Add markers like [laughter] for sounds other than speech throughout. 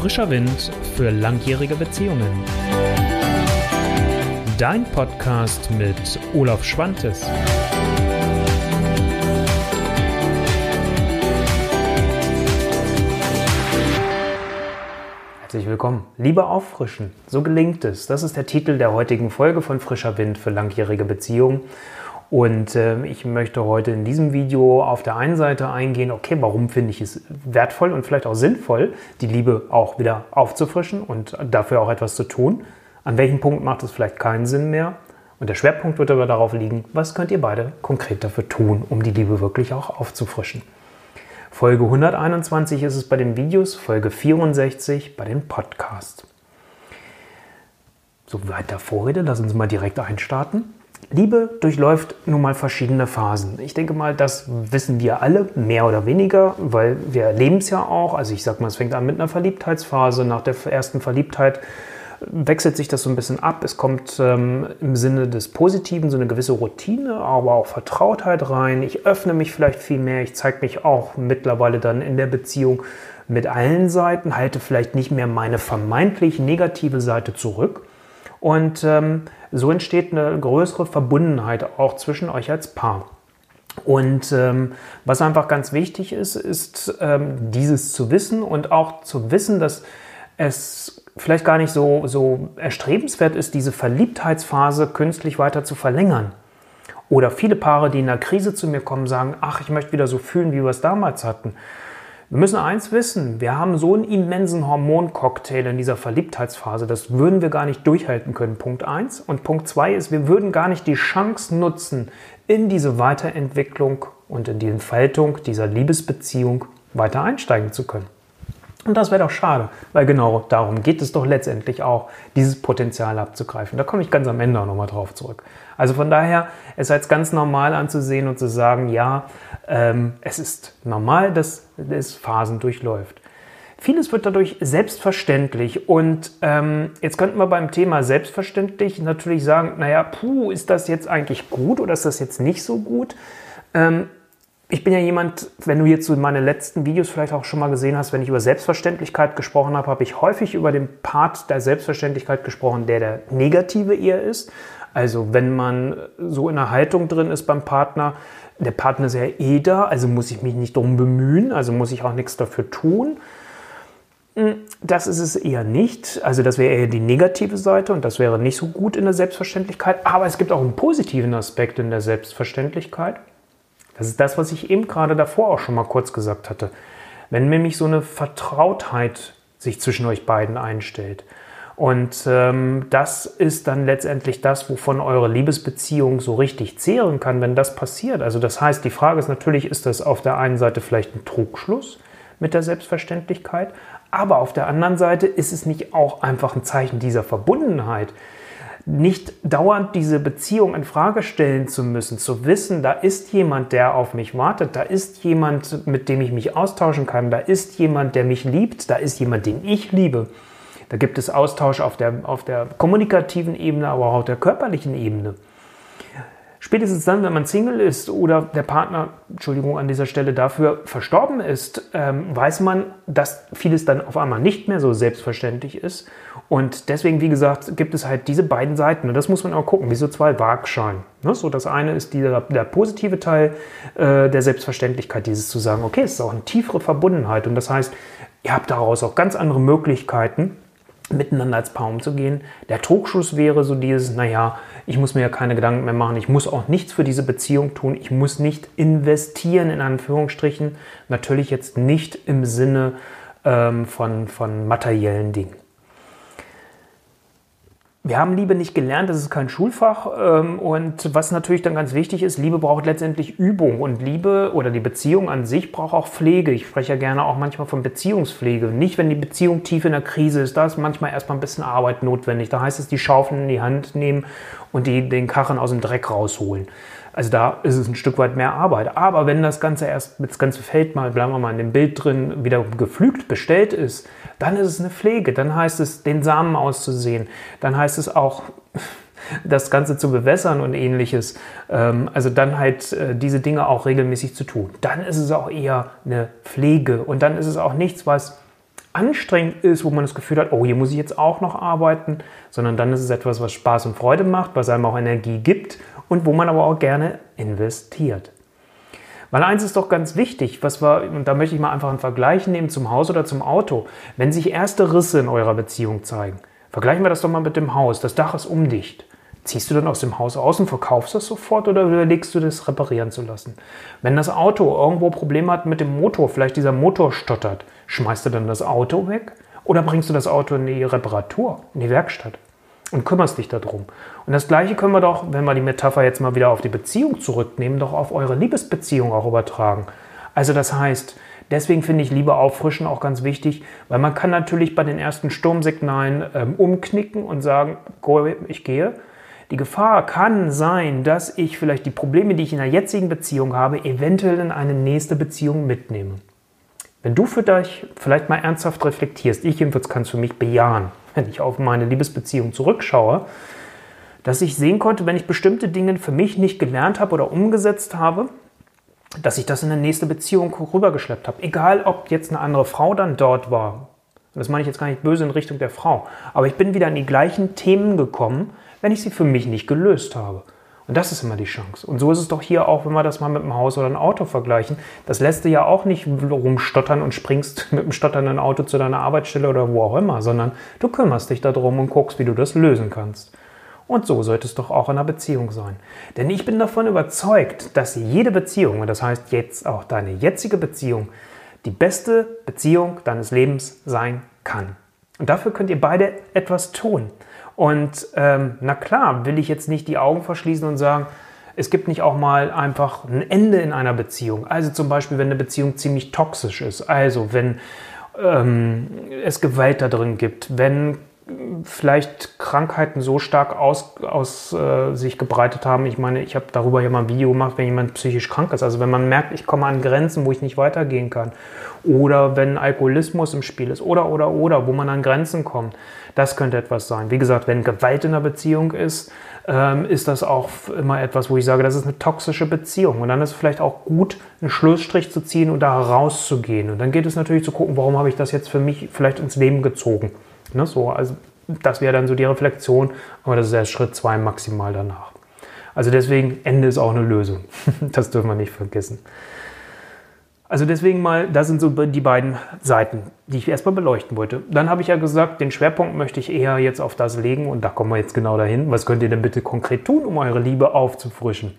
Frischer Wind für langjährige Beziehungen. Dein Podcast mit Olaf Schwantes. Herzlich willkommen. Liebe auffrischen, so gelingt es. Das ist der Titel der heutigen Folge von Frischer Wind für langjährige Beziehungen. Und äh, ich möchte heute in diesem Video auf der einen Seite eingehen, okay, warum finde ich es wertvoll und vielleicht auch sinnvoll, die Liebe auch wieder aufzufrischen und dafür auch etwas zu tun. An welchem Punkt macht es vielleicht keinen Sinn mehr? Und der Schwerpunkt wird aber darauf liegen, was könnt ihr beide konkret dafür tun, um die Liebe wirklich auch aufzufrischen. Folge 121 ist es bei den Videos, Folge 64 bei den Podcasts. So weit der Vorrede, lass uns mal direkt einstarten. Liebe durchläuft nun mal verschiedene Phasen. Ich denke mal, das wissen wir alle, mehr oder weniger, weil wir erleben es ja auch. Also ich sag mal, es fängt an mit einer Verliebtheitsphase. Nach der ersten Verliebtheit wechselt sich das so ein bisschen ab. Es kommt ähm, im Sinne des Positiven so eine gewisse Routine, aber auch Vertrautheit rein. Ich öffne mich vielleicht viel mehr. Ich zeige mich auch mittlerweile dann in der Beziehung mit allen Seiten, halte vielleicht nicht mehr meine vermeintlich negative Seite zurück. Und ähm, so entsteht eine größere Verbundenheit auch zwischen euch als Paar. Und ähm, was einfach ganz wichtig ist, ist ähm, dieses zu wissen und auch zu wissen, dass es vielleicht gar nicht so, so erstrebenswert ist, diese Verliebtheitsphase künstlich weiter zu verlängern. Oder viele Paare, die in einer Krise zu mir kommen, sagen, ach, ich möchte wieder so fühlen, wie wir es damals hatten. Wir müssen eins wissen, wir haben so einen immensen Hormoncocktail in dieser Verliebtheitsphase, das würden wir gar nicht durchhalten können, Punkt eins. Und Punkt zwei ist, wir würden gar nicht die Chance nutzen, in diese Weiterentwicklung und in die Entfaltung dieser Liebesbeziehung weiter einsteigen zu können. Und das wäre doch schade, weil genau darum geht es doch letztendlich auch, dieses Potenzial abzugreifen. Da komme ich ganz am Ende auch nochmal drauf zurück. Also von daher, es als ganz normal anzusehen und zu sagen, ja, ähm, es ist normal, dass es Phasen durchläuft. Vieles wird dadurch selbstverständlich. Und ähm, jetzt könnten wir beim Thema selbstverständlich natürlich sagen, naja, puh, ist das jetzt eigentlich gut oder ist das jetzt nicht so gut? Ähm, ich bin ja jemand, wenn du jetzt so meine letzten Videos vielleicht auch schon mal gesehen hast, wenn ich über Selbstverständlichkeit gesprochen habe, habe ich häufig über den Part der Selbstverständlichkeit gesprochen, der der negative eher ist. Also wenn man so in einer Haltung drin ist beim Partner, der Partner ist ja eh da, also muss ich mich nicht darum bemühen, also muss ich auch nichts dafür tun. Hm, das ist es eher nicht. Also das wäre eher die negative Seite und das wäre nicht so gut in der Selbstverständlichkeit. Aber es gibt auch einen positiven Aspekt in der Selbstverständlichkeit. Das ist das, was ich eben gerade davor auch schon mal kurz gesagt hatte. Wenn nämlich so eine Vertrautheit sich zwischen euch beiden einstellt. Und ähm, das ist dann letztendlich das, wovon eure Liebesbeziehung so richtig zehren kann, wenn das passiert. Also das heißt, die Frage ist natürlich, ist das auf der einen Seite vielleicht ein Trugschluss mit der Selbstverständlichkeit, aber auf der anderen Seite ist es nicht auch einfach ein Zeichen dieser Verbundenheit, nicht dauernd diese Beziehung in Frage stellen zu müssen, zu wissen, da ist jemand, der auf mich wartet, da ist jemand, mit dem ich mich austauschen kann, da ist jemand, der mich liebt, da ist jemand, den ich liebe. Da gibt es Austausch auf der, auf der kommunikativen Ebene, aber auch auf der körperlichen Ebene. Spätestens dann, wenn man Single ist oder der Partner, Entschuldigung an dieser Stelle dafür, verstorben ist, ähm, weiß man, dass vieles dann auf einmal nicht mehr so selbstverständlich ist. Und deswegen, wie gesagt, gibt es halt diese beiden Seiten. Und das muss man auch gucken, wie so zwei Waagschalen. Ne? So, das eine ist dieser, der positive Teil äh, der Selbstverständlichkeit, dieses zu sagen, okay, es ist auch eine tiefere Verbundenheit. Und das heißt, ihr habt daraus auch ganz andere Möglichkeiten, miteinander als Paar umzugehen. Der Trugschuss wäre so dieses, naja, ich muss mir ja keine Gedanken mehr machen, ich muss auch nichts für diese Beziehung tun, ich muss nicht investieren, in Anführungsstrichen. Natürlich jetzt nicht im Sinne ähm, von, von materiellen Dingen. Wir haben Liebe nicht gelernt, das ist kein Schulfach. Ähm, und was natürlich dann ganz wichtig ist, Liebe braucht letztendlich Übung. Und Liebe oder die Beziehung an sich braucht auch Pflege. Ich spreche ja gerne auch manchmal von Beziehungspflege. Nicht, wenn die Beziehung tief in der Krise ist, da ist manchmal erstmal ein bisschen Arbeit notwendig. Da heißt es, die Schaufeln in die Hand nehmen und die, den Karren aus dem Dreck rausholen. Also da ist es ein Stück weit mehr Arbeit. Aber wenn das Ganze erst, das ganze Feld mal, bleiben wir mal in dem Bild drin, wieder geflügt, bestellt ist, dann ist es eine Pflege. Dann heißt es, den Samen auszusehen. Dann heißt es auch, [laughs] das Ganze zu bewässern und ähnliches. Ähm, also dann halt äh, diese Dinge auch regelmäßig zu tun. Dann ist es auch eher eine Pflege und dann ist es auch nichts, was anstrengend ist, wo man das Gefühl hat, oh, hier muss ich jetzt auch noch arbeiten, sondern dann ist es etwas, was Spaß und Freude macht, was einem auch Energie gibt und wo man aber auch gerne investiert. Weil eins ist doch ganz wichtig, was wir, und da möchte ich mal einfach einen Vergleich nehmen zum Haus oder zum Auto. Wenn sich erste Risse in eurer Beziehung zeigen, vergleichen wir das doch mal mit dem Haus. Das Dach ist undicht. Ziehst du dann aus dem Haus aus und verkaufst das sofort oder überlegst du das reparieren zu lassen? Wenn das Auto irgendwo Probleme hat mit dem Motor, vielleicht dieser Motor stottert, schmeißt du dann das Auto weg oder bringst du das Auto in die Reparatur, in die Werkstatt? Und kümmerst dich darum. Und das Gleiche können wir doch, wenn wir die Metapher jetzt mal wieder auf die Beziehung zurücknehmen, doch auf eure Liebesbeziehung auch übertragen. Also das heißt, deswegen finde ich Liebe auffrischen auch ganz wichtig, weil man kann natürlich bei den ersten Sturmsignalen ähm, umknicken und sagen, ich gehe. Die Gefahr kann sein, dass ich vielleicht die Probleme, die ich in der jetzigen Beziehung habe, eventuell in eine nächste Beziehung mitnehme. Wenn du für dich vielleicht mal ernsthaft reflektierst, ich jedenfalls kann es für mich bejahen, [laughs] wenn ich auf meine Liebesbeziehung zurückschaue, dass ich sehen konnte, wenn ich bestimmte Dinge für mich nicht gelernt habe oder umgesetzt habe, dass ich das in eine nächste Beziehung rübergeschleppt habe. Egal, ob jetzt eine andere Frau dann dort war. Das meine ich jetzt gar nicht böse in Richtung der Frau. Aber ich bin wieder an die gleichen Themen gekommen, wenn ich sie für mich nicht gelöst habe. Und das ist immer die Chance. Und so ist es doch hier auch, wenn wir das mal mit einem Haus oder einem Auto vergleichen. Das lässt du ja auch nicht rumstottern und springst [laughs] mit einem stotternden Auto zu deiner Arbeitsstelle oder wo auch immer, sondern du kümmerst dich darum und guckst, wie du das lösen kannst. Und so sollte es doch auch in einer Beziehung sein. Denn ich bin davon überzeugt, dass jede Beziehung, und das heißt jetzt auch deine jetzige Beziehung, die beste Beziehung deines Lebens sein kann. Und dafür könnt ihr beide etwas tun. Und ähm, na klar, will ich jetzt nicht die Augen verschließen und sagen, es gibt nicht auch mal einfach ein Ende in einer Beziehung. Also zum Beispiel, wenn eine Beziehung ziemlich toxisch ist. Also wenn ähm, es Gewalt da drin gibt, wenn vielleicht Krankheiten so stark aus, aus äh, sich gebreitet haben. Ich meine, ich habe darüber ja mal ein Video gemacht, wenn jemand psychisch krank ist. Also wenn man merkt, ich komme an Grenzen, wo ich nicht weitergehen kann. Oder wenn Alkoholismus im Spiel ist. Oder, oder, oder, wo man an Grenzen kommt. Das könnte etwas sein. Wie gesagt, wenn Gewalt in einer Beziehung ist, ähm, ist das auch immer etwas, wo ich sage, das ist eine toxische Beziehung. Und dann ist es vielleicht auch gut, einen Schlussstrich zu ziehen und da rauszugehen. Und dann geht es natürlich zu gucken, warum habe ich das jetzt für mich vielleicht ins Leben gezogen. Ne, so, also das wäre dann so die Reflexion, aber das ist erst Schritt zwei maximal danach. Also deswegen, Ende ist auch eine Lösung. [laughs] das dürfen wir nicht vergessen. Also deswegen mal, das sind so die beiden Seiten, die ich erstmal beleuchten wollte. Dann habe ich ja gesagt, den Schwerpunkt möchte ich eher jetzt auf das legen und da kommen wir jetzt genau dahin. Was könnt ihr denn bitte konkret tun, um eure Liebe aufzufrischen?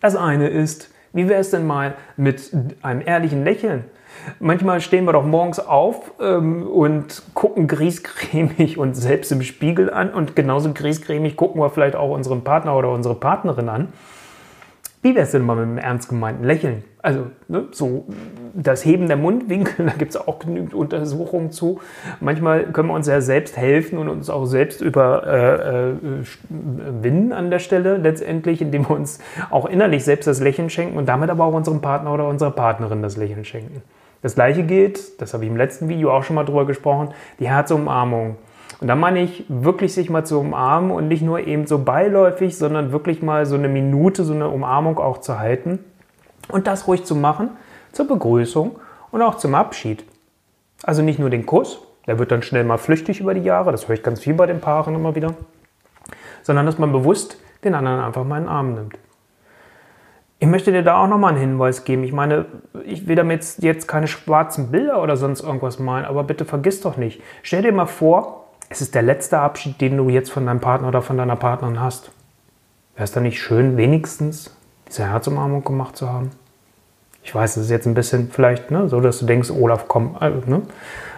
Das eine ist, wie wäre es denn mal mit einem ehrlichen Lächeln? Manchmal stehen wir doch morgens auf ähm, und gucken griesgrämig [laughs] uns selbst im Spiegel an und genauso griesgrämig gucken wir vielleicht auch unseren Partner oder unsere Partnerin an. Wie wäre es denn mal mit einem ernst gemeinten Lächeln? Also ne, so das Heben der Mundwinkel, [laughs] da gibt es auch genügend Untersuchungen zu. Manchmal können wir uns ja selbst helfen und uns auch selbst überwinden äh, äh, an der Stelle letztendlich, indem wir uns auch innerlich selbst das Lächeln schenken und damit aber auch unserem Partner oder unserer Partnerin das Lächeln schenken. Das gleiche gilt, das habe ich im letzten Video auch schon mal drüber gesprochen, die Herzumarmung. Und da meine ich wirklich sich mal zu umarmen und nicht nur eben so beiläufig, sondern wirklich mal so eine Minute, so eine Umarmung auch zu halten und das ruhig zu machen zur Begrüßung und auch zum Abschied. Also nicht nur den Kuss, der wird dann schnell mal flüchtig über die Jahre, das höre ich ganz viel bei den Paaren immer wieder, sondern dass man bewusst den anderen einfach mal in den Arm nimmt. Ich möchte dir da auch nochmal einen Hinweis geben. Ich meine, ich will damit jetzt keine schwarzen Bilder oder sonst irgendwas malen, aber bitte vergiss doch nicht. Stell dir mal vor, es ist der letzte Abschied, den du jetzt von deinem Partner oder von deiner Partnerin hast. Wäre es dann nicht schön, wenigstens diese Herzumarmung gemacht zu haben? Ich weiß, es ist jetzt ein bisschen vielleicht ne, so, dass du denkst, Olaf, komm, äh, ne?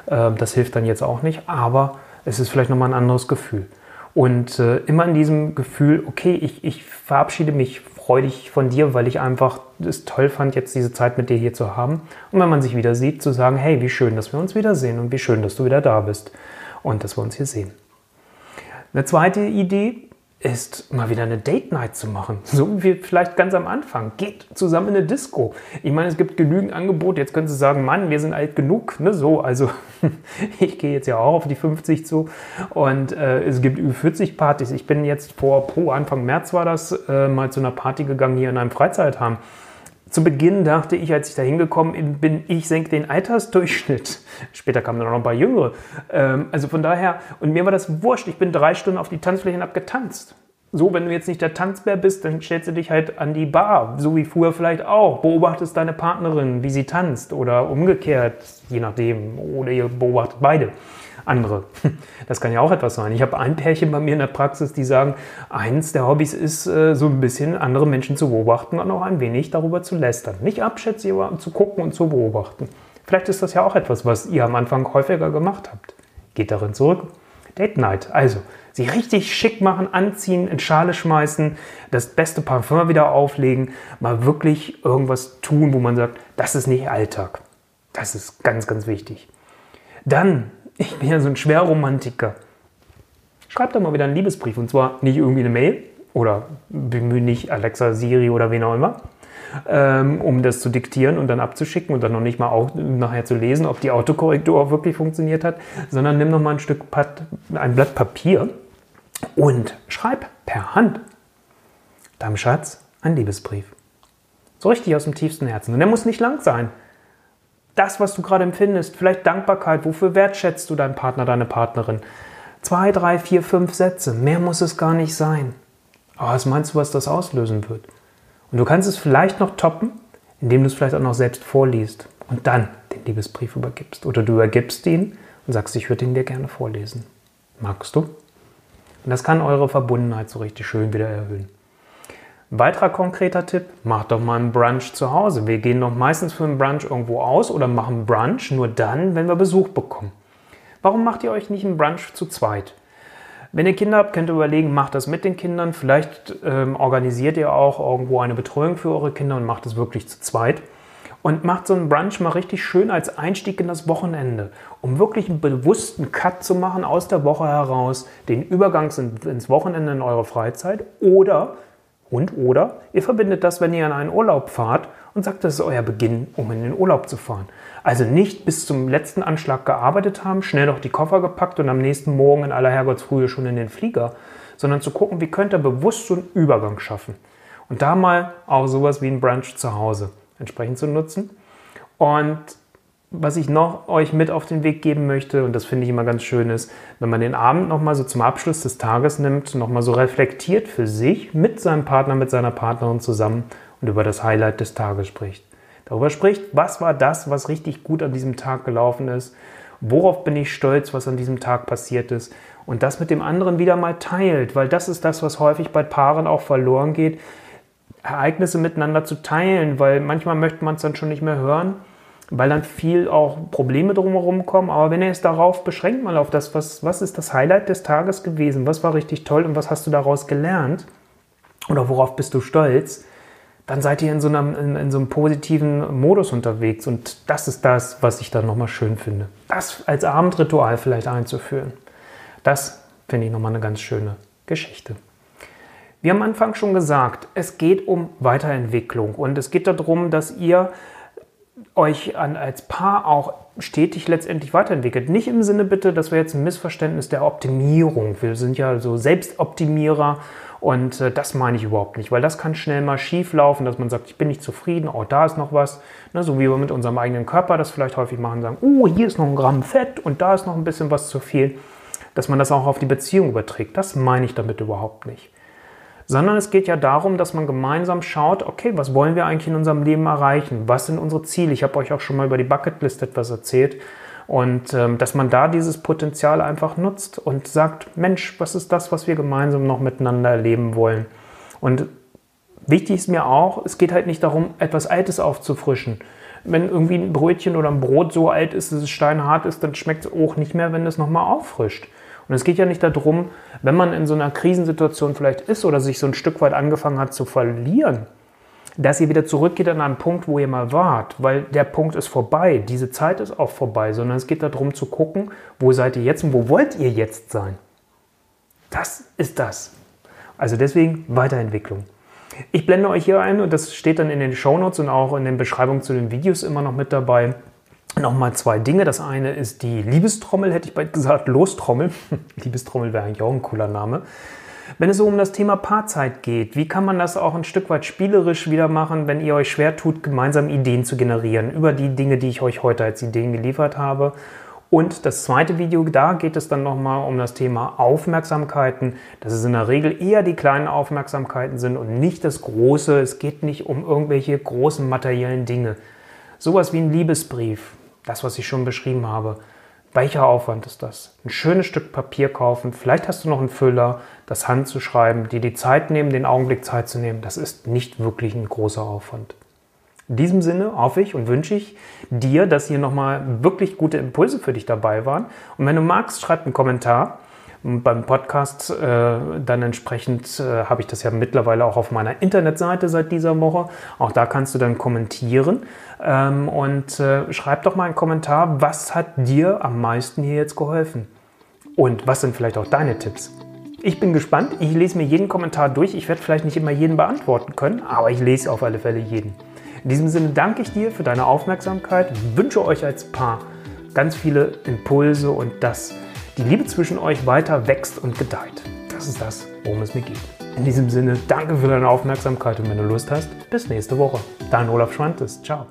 äh, das hilft dann jetzt auch nicht, aber es ist vielleicht nochmal ein anderes Gefühl. Und äh, immer in diesem Gefühl, okay, ich, ich verabschiede mich freudig von dir, weil ich einfach es toll fand, jetzt diese Zeit mit dir hier zu haben. Und wenn man sich wieder sieht, zu sagen, hey, wie schön, dass wir uns wiedersehen und wie schön, dass du wieder da bist und dass wir uns hier sehen. Eine zweite Idee ist, mal wieder eine Date Night zu machen. So wie vielleicht ganz am Anfang. Geht zusammen in eine Disco. Ich meine, es gibt genügend Angebote. Jetzt können Sie sagen, Mann, wir sind alt genug. Ne? So, also [laughs] ich gehe jetzt ja auch auf die 50 zu. Und äh, es gibt über 40 Partys. Ich bin jetzt vor, pro Anfang März war das, äh, mal zu einer Party gegangen hier in einem Freizeitheim. Zu Beginn dachte ich, als ich da hingekommen bin, ich senke den Altersdurchschnitt. [laughs] Später kamen dann noch ein paar Jüngere. Ähm, also von daher, und mir war das wurscht. Ich bin drei Stunden auf die Tanzflächen abgetanzt. So, wenn du jetzt nicht der Tanzbär bist, dann stellst du dich halt an die Bar, so wie früher vielleicht auch. Beobachtest deine Partnerin, wie sie tanzt oder umgekehrt, je nachdem. Oder ihr beobachtet beide andere. [laughs] Das kann ja auch etwas sein. Ich habe ein Pärchen bei mir in der Praxis, die sagen, eins der Hobbys ist, äh, so ein bisschen andere Menschen zu beobachten und auch ein wenig darüber zu lästern. Nicht abschätzen, aber zu gucken und zu beobachten. Vielleicht ist das ja auch etwas, was ihr am Anfang häufiger gemacht habt. Geht darin zurück. Date Night. Also, sie richtig schick machen, anziehen, in Schale schmeißen, das beste Parfum wieder auflegen, mal wirklich irgendwas tun, wo man sagt, das ist nicht Alltag. Das ist ganz, ganz wichtig. Dann ich bin ja so ein Schwerromantiker. Schreib doch mal wieder einen Liebesbrief und zwar nicht irgendwie eine Mail oder bemühe nicht Alexa, Siri oder wen auch immer, ähm, um das zu diktieren und dann abzuschicken und dann noch nicht mal auch nachher zu lesen, ob die Autokorrektur auch wirklich funktioniert hat, sondern nimm noch mal ein Stück Pat ein Blatt Papier und schreib per Hand deinem Schatz einen Liebesbrief. So richtig aus dem tiefsten Herzen. Und der muss nicht lang sein das, was du gerade empfindest, vielleicht Dankbarkeit, wofür wertschätzt du deinen Partner, deine Partnerin? Zwei, drei, vier, fünf Sätze, mehr muss es gar nicht sein. Aber was meinst du, was das auslösen wird? Und du kannst es vielleicht noch toppen, indem du es vielleicht auch noch selbst vorliest und dann den Liebesbrief übergibst. Oder du übergibst ihn und sagst, ich würde ihn dir gerne vorlesen. Magst du? Und das kann eure Verbundenheit so richtig schön wieder erhöhen. Weiterer konkreter Tipp, macht doch mal einen Brunch zu Hause. Wir gehen doch meistens für einen Brunch irgendwo aus oder machen Brunch nur dann, wenn wir Besuch bekommen. Warum macht ihr euch nicht einen Brunch zu zweit? Wenn ihr Kinder habt, könnt ihr überlegen, macht das mit den Kindern. Vielleicht ähm, organisiert ihr auch irgendwo eine Betreuung für eure Kinder und macht es wirklich zu zweit. Und macht so einen Brunch mal richtig schön als Einstieg in das Wochenende, um wirklich einen bewussten Cut zu machen aus der Woche heraus, den Übergang ins Wochenende in eure Freizeit oder und oder ihr verbindet das, wenn ihr an einen Urlaub fahrt und sagt, das ist euer Beginn, um in den Urlaub zu fahren. Also nicht bis zum letzten Anschlag gearbeitet haben, schnell noch die Koffer gepackt und am nächsten Morgen in aller Herrgottsfrühe schon in den Flieger, sondern zu gucken, wie könnt ihr bewusst so einen Übergang schaffen. Und da mal auch sowas wie ein Brunch zu Hause entsprechend zu nutzen. Und was ich noch euch mit auf den Weg geben möchte, und das finde ich immer ganz schön, ist, wenn man den Abend nochmal so zum Abschluss des Tages nimmt, nochmal so reflektiert für sich mit seinem Partner, mit seiner Partnerin zusammen und über das Highlight des Tages spricht. Darüber spricht, was war das, was richtig gut an diesem Tag gelaufen ist, worauf bin ich stolz, was an diesem Tag passiert ist? Und das mit dem anderen wieder mal teilt, weil das ist das, was häufig bei Paaren auch verloren geht, Ereignisse miteinander zu teilen, weil manchmal möchte man es dann schon nicht mehr hören weil dann viel auch Probleme drumherum kommen. Aber wenn ihr es darauf beschränkt, mal auf das, was, was ist das Highlight des Tages gewesen, was war richtig toll und was hast du daraus gelernt oder worauf bist du stolz, dann seid ihr in so, einem, in, in so einem positiven Modus unterwegs. Und das ist das, was ich dann nochmal schön finde. Das als Abendritual vielleicht einzuführen. Das finde ich nochmal eine ganz schöne Geschichte. Wir haben am Anfang schon gesagt, es geht um Weiterentwicklung und es geht darum, dass ihr euch an, als Paar auch stetig letztendlich weiterentwickelt. Nicht im Sinne bitte, dass wir jetzt ein Missverständnis der Optimierung. Wir sind ja so Selbstoptimierer und äh, das meine ich überhaupt nicht, weil das kann schnell mal schief laufen, dass man sagt, ich bin nicht zufrieden, oh, da ist noch was. Ne, so wie wir mit unserem eigenen Körper das vielleicht häufig machen, sagen, oh, hier ist noch ein Gramm Fett und da ist noch ein bisschen was zu viel. Dass man das auch auf die Beziehung überträgt, das meine ich damit überhaupt nicht sondern es geht ja darum, dass man gemeinsam schaut, okay, was wollen wir eigentlich in unserem Leben erreichen? Was sind unsere Ziele? Ich habe euch auch schon mal über die Bucketlist etwas erzählt. Und ähm, dass man da dieses Potenzial einfach nutzt und sagt, Mensch, was ist das, was wir gemeinsam noch miteinander erleben wollen? Und wichtig ist mir auch, es geht halt nicht darum, etwas Altes aufzufrischen. Wenn irgendwie ein Brötchen oder ein Brot so alt ist, dass es steinhart ist, dann schmeckt es auch nicht mehr, wenn es nochmal auffrischt. Und es geht ja nicht darum, wenn man in so einer Krisensituation vielleicht ist oder sich so ein Stück weit angefangen hat zu verlieren, dass ihr wieder zurückgeht an einen Punkt, wo ihr mal wart, weil der Punkt ist vorbei, diese Zeit ist auch vorbei, sondern es geht darum zu gucken, wo seid ihr jetzt und wo wollt ihr jetzt sein. Das ist das. Also deswegen Weiterentwicklung. Ich blende euch hier ein und das steht dann in den Shownotes und auch in den Beschreibungen zu den Videos immer noch mit dabei nochmal zwei Dinge. Das eine ist die Liebestrommel, hätte ich bald gesagt, Lostrommel. [laughs] Liebestrommel wäre eigentlich auch ein cooler Name. Wenn es so um das Thema Paarzeit geht, wie kann man das auch ein Stück weit spielerisch wieder machen, wenn ihr euch schwer tut, gemeinsam Ideen zu generieren über die Dinge, die ich euch heute als Ideen geliefert habe? Und das zweite Video, da geht es dann nochmal um das Thema Aufmerksamkeiten, dass es in der Regel eher die kleinen Aufmerksamkeiten sind und nicht das große. Es geht nicht um irgendwelche großen materiellen Dinge. Sowas wie ein Liebesbrief, das, was ich schon beschrieben habe. Welcher Aufwand ist das? Ein schönes Stück Papier kaufen, vielleicht hast du noch einen Füller, das Hand zu schreiben, dir die Zeit nehmen, den Augenblick Zeit zu nehmen. Das ist nicht wirklich ein großer Aufwand. In diesem Sinne hoffe ich und wünsche ich dir, dass hier nochmal wirklich gute Impulse für dich dabei waren. Und wenn du magst, schreib einen Kommentar. Beim Podcast äh, dann entsprechend äh, habe ich das ja mittlerweile auch auf meiner Internetseite seit dieser Woche. Auch da kannst du dann kommentieren. Ähm, und äh, schreib doch mal einen Kommentar, was hat dir am meisten hier jetzt geholfen? Und was sind vielleicht auch deine Tipps? Ich bin gespannt. Ich lese mir jeden Kommentar durch. Ich werde vielleicht nicht immer jeden beantworten können, aber ich lese auf alle Fälle jeden. In diesem Sinne danke ich dir für deine Aufmerksamkeit, wünsche euch als Paar ganz viele Impulse und dass die Liebe zwischen euch weiter wächst und gedeiht. Das ist das, worum es mir geht. In diesem Sinne, danke für deine Aufmerksamkeit und wenn du Lust hast, bis nächste Woche. Dein Olaf Schwantes. Ciao.